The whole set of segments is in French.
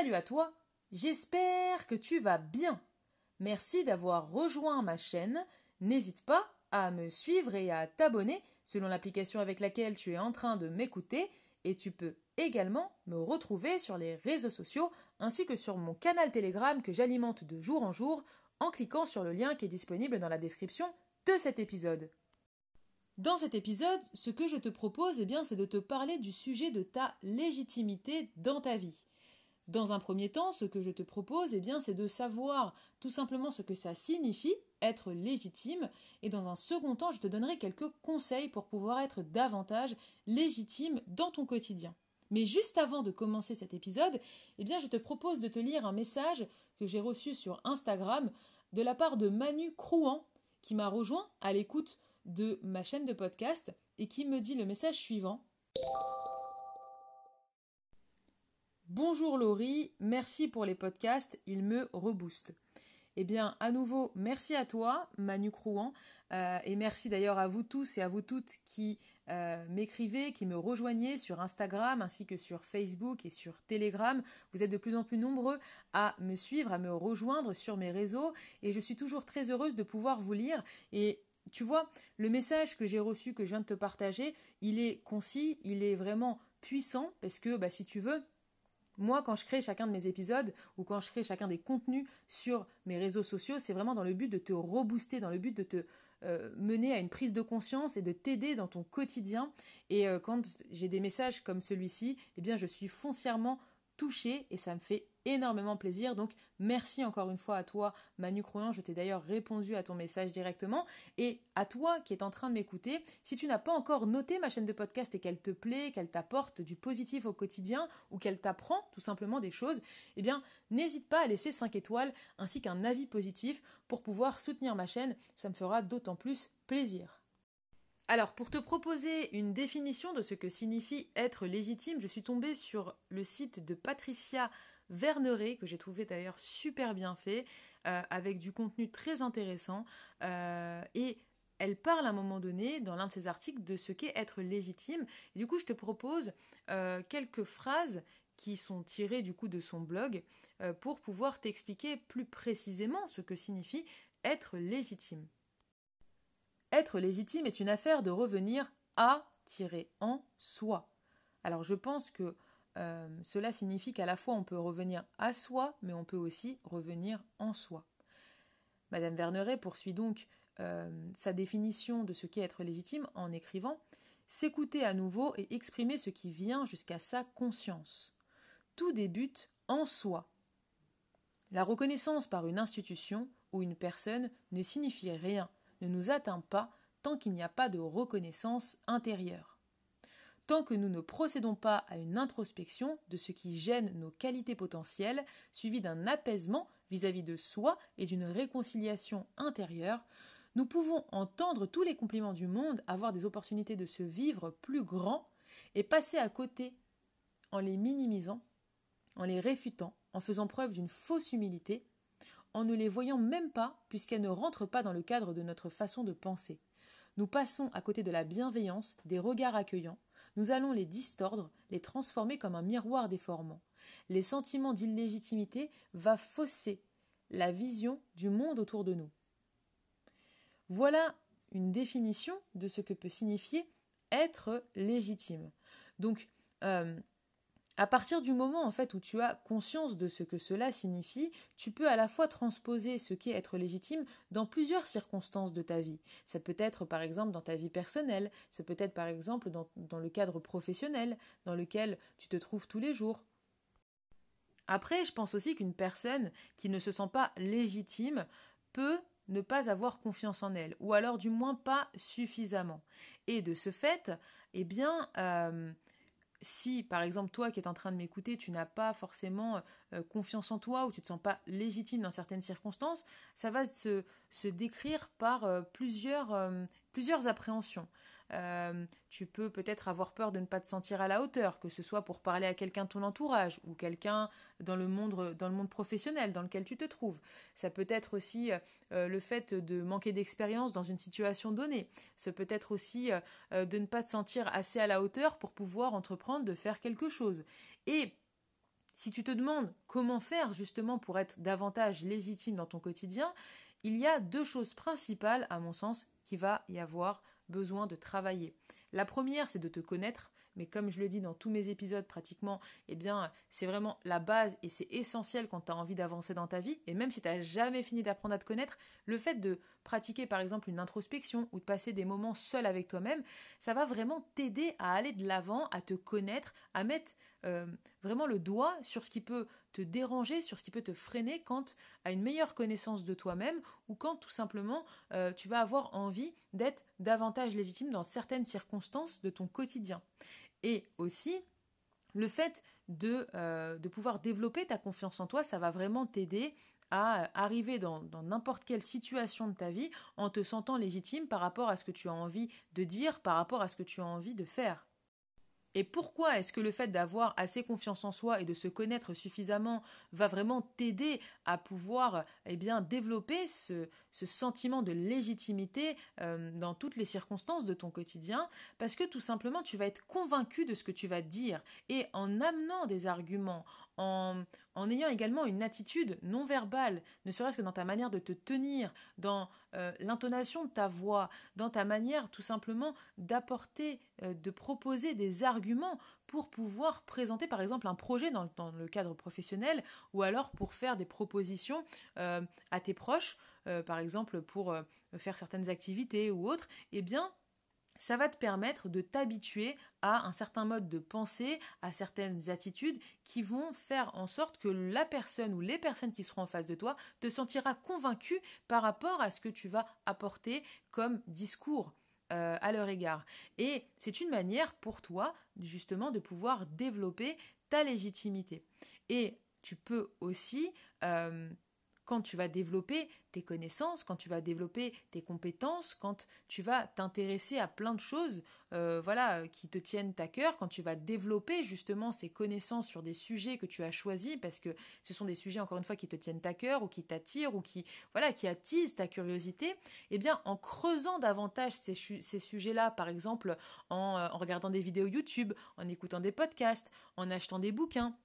Salut à toi, j'espère que tu vas bien. Merci d'avoir rejoint ma chaîne. N'hésite pas à me suivre et à t'abonner selon l'application avec laquelle tu es en train de m'écouter et tu peux également me retrouver sur les réseaux sociaux ainsi que sur mon canal Telegram que j'alimente de jour en jour en cliquant sur le lien qui est disponible dans la description de cet épisode. Dans cet épisode, ce que je te propose, eh bien, c'est de te parler du sujet de ta légitimité dans ta vie. Dans un premier temps, ce que je te propose, eh bien, c'est de savoir tout simplement ce que ça signifie être légitime, et dans un second temps, je te donnerai quelques conseils pour pouvoir être davantage légitime dans ton quotidien. Mais juste avant de commencer cet épisode, eh je te propose de te lire un message que j'ai reçu sur Instagram de la part de Manu Crouan, qui m'a rejoint à l'écoute de ma chaîne de podcast et qui me dit le message suivant. Bonjour Laurie, merci pour les podcasts, ils me reboostent. Eh bien, à nouveau, merci à toi, Manu Crouan, euh, et merci d'ailleurs à vous tous et à vous toutes qui euh, m'écrivez, qui me rejoignez sur Instagram ainsi que sur Facebook et sur Telegram. Vous êtes de plus en plus nombreux à me suivre, à me rejoindre sur mes réseaux, et je suis toujours très heureuse de pouvoir vous lire. Et tu vois, le message que j'ai reçu, que je viens de te partager, il est concis, il est vraiment puissant, parce que bah, si tu veux, moi, quand je crée chacun de mes épisodes ou quand je crée chacun des contenus sur mes réseaux sociaux, c'est vraiment dans le but de te rebooster, dans le but de te euh, mener à une prise de conscience et de t'aider dans ton quotidien. Et euh, quand j'ai des messages comme celui-ci, eh bien, je suis foncièrement et ça me fait énormément plaisir. Donc merci encore une fois à toi, Manu Croyan. Je t'ai d'ailleurs répondu à ton message directement. Et à toi qui es en train de m'écouter, si tu n'as pas encore noté ma chaîne de podcast et qu'elle te plaît, qu'elle t'apporte du positif au quotidien ou qu'elle t'apprend tout simplement des choses, eh bien n'hésite pas à laisser 5 étoiles ainsi qu'un avis positif pour pouvoir soutenir ma chaîne. Ça me fera d'autant plus plaisir. Alors, pour te proposer une définition de ce que signifie être légitime, je suis tombée sur le site de Patricia Verneret, que j'ai trouvé d'ailleurs super bien fait, euh, avec du contenu très intéressant. Euh, et elle parle à un moment donné, dans l'un de ses articles, de ce qu'est être légitime. Du coup, je te propose euh, quelques phrases qui sont tirées du coup de son blog pour pouvoir t'expliquer plus précisément ce que signifie être légitime. Être légitime est une affaire de revenir à-en soi. Alors je pense que euh, cela signifie qu'à la fois on peut revenir à soi, mais on peut aussi revenir en soi. Madame Verneret poursuit donc euh, sa définition de ce qu'est être légitime en écrivant S'écouter à nouveau et exprimer ce qui vient jusqu'à sa conscience. Tout débute en soi. La reconnaissance par une institution ou une personne ne signifie rien, ne nous atteint pas tant qu'il n'y a pas de reconnaissance intérieure. Tant que nous ne procédons pas à une introspection de ce qui gêne nos qualités potentielles, suivi d'un apaisement vis-à-vis de soi et d'une réconciliation intérieure, nous pouvons entendre tous les compliments du monde, avoir des opportunités de se vivre plus grand et passer à côté en les minimisant, en les réfutant, en faisant preuve d'une fausse humilité, en ne les voyant même pas puisqu'elles ne rentrent pas dans le cadre de notre façon de penser. Nous passons à côté de la bienveillance, des regards accueillants, nous allons les distordre, les transformer comme un miroir déformant. Les sentiments d'illégitimité va fausser la vision du monde autour de nous. Voilà une définition de ce que peut signifier être légitime. Donc, euh, à partir du moment en fait où tu as conscience de ce que cela signifie, tu peux à la fois transposer ce qu'est être légitime dans plusieurs circonstances de ta vie. Ça peut être par exemple dans ta vie personnelle, ça peut être par exemple dans, le cadre professionnel dans lequel tu te trouves tous les jours. Après, je pense aussi qu'une personne qui ne se sent pas légitime peut ne pas avoir confiance en elle, ou alors du moins pas suffisamment. Et de ce fait, eh bien, euh, si par exemple toi qui es en train de m'écouter, tu n'as pas forcément euh, confiance en toi ou tu ne te sens pas légitime dans certaines circonstances, ça va se, décrire par euh, plusieurs, euh, plusieurs appréhensions. Euh, tu peux peut-être avoir peur de ne pas te sentir à la hauteur, que ce soit pour parler à quelqu'un de ton entourage ou quelqu'un dans le monde professionnel dans lequel tu te trouves. Ça peut être aussi euh, le fait de manquer d'expérience dans une situation donnée. Ça peut être aussi euh, de ne pas te sentir assez à la hauteur pour pouvoir entreprendre de faire quelque chose. Et si tu te demandes comment faire justement pour être davantage légitime dans ton quotidien, il y a deux choses principales, à mon sens, qui va y avoir besoin de travailler. La première, c'est de te connaître, mais comme je le dis dans tous mes épisodes pratiquement, eh bien, c'est vraiment la base et c'est essentiel quand tu as envie d'avancer dans ta vie. Et même si tu n'as jamais fini d'apprendre à te connaître, le fait de pratiquer par exemple une introspection ou de passer des moments seul avec toi-même, ça va vraiment t'aider à aller de l'avant, à te connaître, à mettre euh, vraiment le doigt sur ce qui peut te déranger, sur ce qui peut te freiner quand tu as une meilleure connaissance de toi-même ou quand tout simplement euh, tu vas avoir envie d'être davantage légitime dans certaines circonstances de ton quotidien. Et aussi, le fait de, euh, de pouvoir développer ta confiance en toi, ça va vraiment t'aider à arriver dans n'importe quelle situation de ta vie en te sentant légitime par rapport à ce que tu as envie de dire, par rapport à ce que tu as envie de faire. Et pourquoi est-ce que le fait d'avoir assez confiance en soi et de se connaître suffisamment va vraiment t'aider à pouvoir eh bien, développer ce, sentiment de légitimité euh, dans toutes les circonstances de ton quotidien Parce que tout simplement, tu vas être convaincu de ce que tu vas dire. Et en amenant des arguments, en, ayant également une attitude non verbale, ne serait-ce que dans ta manière de te tenir, dans euh, l'intonation de ta voix, dans ta manière tout simplement d'apporter, euh, de proposer des arguments pour pouvoir présenter par exemple un projet dans, le cadre professionnel ou alors pour faire des propositions à tes proches, par exemple pour faire certaines activités ou autres, eh bien ça va te permettre de t'habituer à un certain mode de pensée, à certaines attitudes qui vont faire en sorte que la personne ou les personnes qui seront en face de toi te sentira convaincu par rapport à ce que tu vas apporter comme discours. Euh, à leur égard. Et c'est une manière pour toi justement de pouvoir développer ta légitimité. Et tu peux aussi euh, quand tu vas développer tes connaissances, quand tu vas développer tes compétences, quand tu vas t'intéresser à plein de choses, euh, voilà, qui te tiennent à cœur, quand tu vas développer justement ces connaissances sur des sujets que tu as choisis, parce que ce sont des sujets encore une fois qui te tiennent à cœur ou qui t'attirent ou qui, voilà, qui attisent ta curiosité, eh bien, en creusant davantage ces, sujets-là, par exemple, euh, en regardant des vidéos YouTube, en écoutant des podcasts, en achetant des bouquins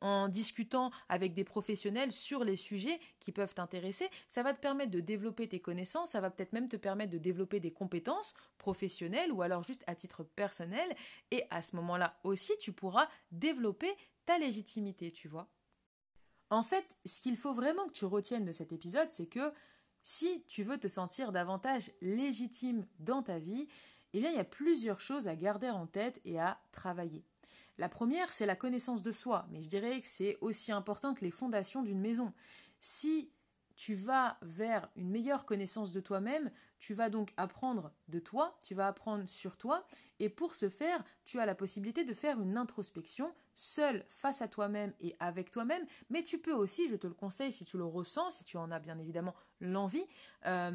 en discutant avec des professionnels sur les sujets qui peuvent t'intéresser, ça va te permettre de développer tes connaissances, ça va peut-être même te permettre de développer des compétences professionnelles ou alors juste à titre personnel, et à ce moment-là aussi, tu pourras développer ta légitimité, tu vois. En fait, ce qu'il faut vraiment que tu retiennes de cet épisode, c'est que si tu veux te sentir davantage légitime dans ta vie, eh il y a plusieurs choses à garder en tête et à travailler. La première, c'est la connaissance de soi, mais je dirais que c'est aussi important que les fondations d'une maison. Si tu vas vers une meilleure connaissance de toi-même, tu vas donc apprendre de toi, tu vas apprendre sur toi, et pour ce faire, tu as la possibilité de faire une introspection seul face à toi-même et avec toi-même, mais tu peux aussi, je te le conseille si tu le ressens, si tu en as bien évidemment l'envie, euh,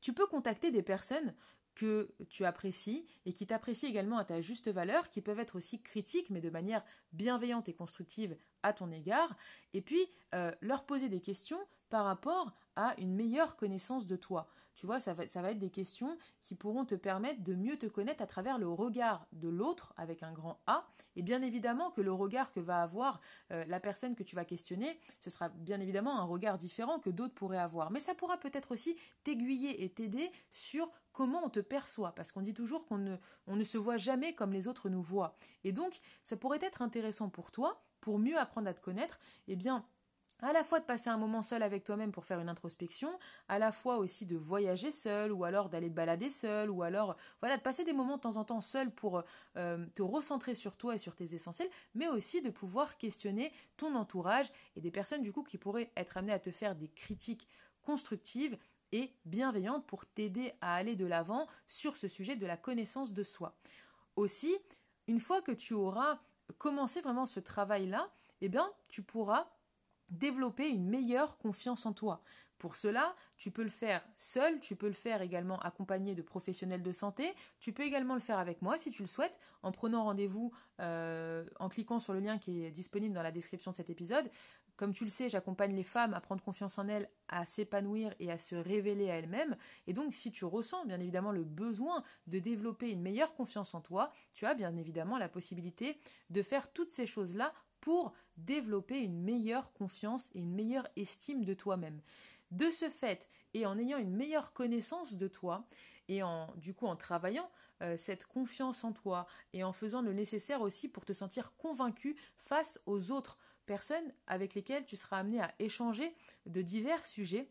tu peux contacter des personnes que tu apprécies et qui t'apprécient également à ta juste valeur, qui peuvent être aussi critiques mais de manière bienveillante et constructive à ton égard, et puis euh, leur poser des questions par rapport à une meilleure connaissance de toi. Tu vois, ça va, être des questions qui pourront te permettre de mieux te connaître à travers le regard de l'autre avec un grand A. Et bien évidemment que le regard que va avoir euh, la personne que tu vas questionner, ce sera bien évidemment un regard différent que d'autres pourraient avoir. Mais ça pourra peut-être aussi t'aiguiller et t'aider sur comment on te perçoit, parce qu'on dit toujours qu'on ne, ne se voit jamais comme les autres nous voient. Et donc, ça pourrait être intéressant pour toi, pour mieux apprendre à te connaître, eh bien, à la fois de passer un moment seul avec toi-même pour faire une introspection, à la fois aussi de voyager seul, ou alors d'aller te balader seul, ou alors voilà de passer des moments de temps en temps seul pour euh, te recentrer sur toi et sur tes essentiels, mais aussi de pouvoir questionner ton entourage et des personnes du coup qui pourraient être amenées à te faire des critiques constructives et bienveillantes pour t'aider à aller de l'avant sur ce sujet de la connaissance de soi. Aussi, une fois que tu auras commencé vraiment ce travail-là, eh bien, tu pourras développer une meilleure confiance en toi. Pour cela, tu peux le faire seul, tu peux le faire également accompagné de professionnels de santé, tu peux également le faire avec moi si tu le souhaites, en prenant rendez-vous, euh, en cliquant sur le lien qui est disponible dans la description de cet épisode. Comme tu le sais, j'accompagne les femmes à prendre confiance en elles, à s'épanouir et à se révéler à elles-mêmes. Et donc, si tu ressens bien évidemment le besoin de développer une meilleure confiance en toi, tu as bien évidemment la possibilité de faire toutes ces choses-là pour développer une meilleure confiance et une meilleure estime de toi-même. De ce fait, et en ayant une meilleure connaissance de toi, et en du coup en travaillant euh, cette confiance en toi et en faisant le nécessaire aussi pour te sentir convaincu face aux autres personnes avec lesquelles tu seras amené à échanger de divers sujets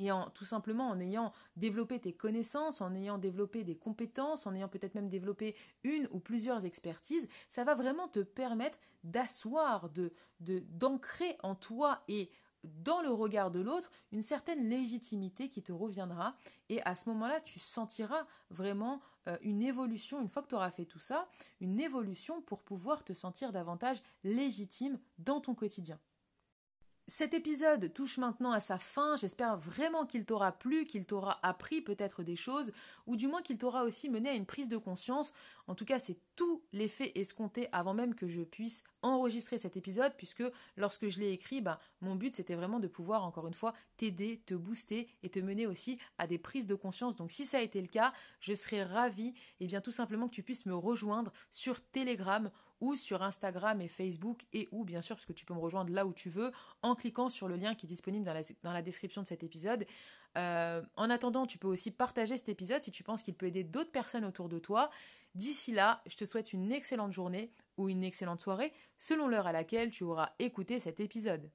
et en tout simplement en ayant développé tes connaissances, en ayant développé des compétences, en ayant peut-être même développé une ou plusieurs expertises, ça va vraiment te permettre d'asseoir, de d'ancrer en toi et dans le regard de l'autre une certaine légitimité qui te reviendra. Et à ce moment-là tu sentiras vraiment euh, une évolution une fois que tu auras fait tout ça une évolution pour pouvoir te sentir davantage légitime dans ton quotidien cet épisode touche maintenant à sa fin. J'espère vraiment qu'il t'aura plu, qu'il t'aura appris peut-être des choses, ou du moins qu'il t'aura aussi mené à une prise de conscience. En tout cas, c'est tout l'effet escompté avant même que je puisse enregistrer cet épisode, puisque lorsque je l'ai écrit, ben, mon but c'était vraiment de pouvoir, encore une fois, t'aider, te booster et te mener aussi à des prises de conscience. Donc si ça a été le cas, je serais ravie, et eh bien tout simplement que tu puisses me rejoindre sur Telegram ou sur Instagram et Facebook et ou bien sûr parce que tu peux me rejoindre là où tu veux en cliquant sur le lien qui est disponible dans la, description de cet épisode. Euh, en attendant, tu peux aussi partager cet épisode si tu penses qu'il peut aider d'autres personnes autour de toi. D'ici là, je te souhaite une excellente journée ou une excellente soirée selon l'heure à laquelle tu auras écouté cet épisode.